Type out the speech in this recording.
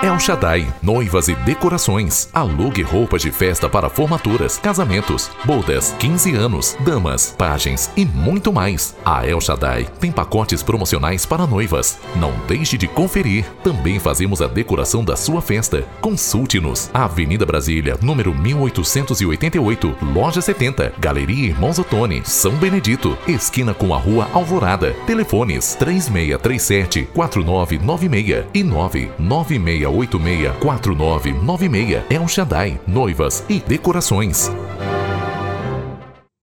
El Shaddai, noivas e decorações. Alugue roupas de festa para formaturas, casamentos, bodas, 15 anos, damas, pagens e muito mais. A El Shaddai tem pacotes promocionais para noivas. Não deixe de conferir. Também fazemos a decoração da sua festa. Consulte-nos. Avenida Brasília, número 1888, loja 70, Galeria Irmãos Otoni, São Benedito, esquina com a Rua Alvorada. Telefones 3637 4996 e 99686 4996. El Shaddai, noivas e decorações.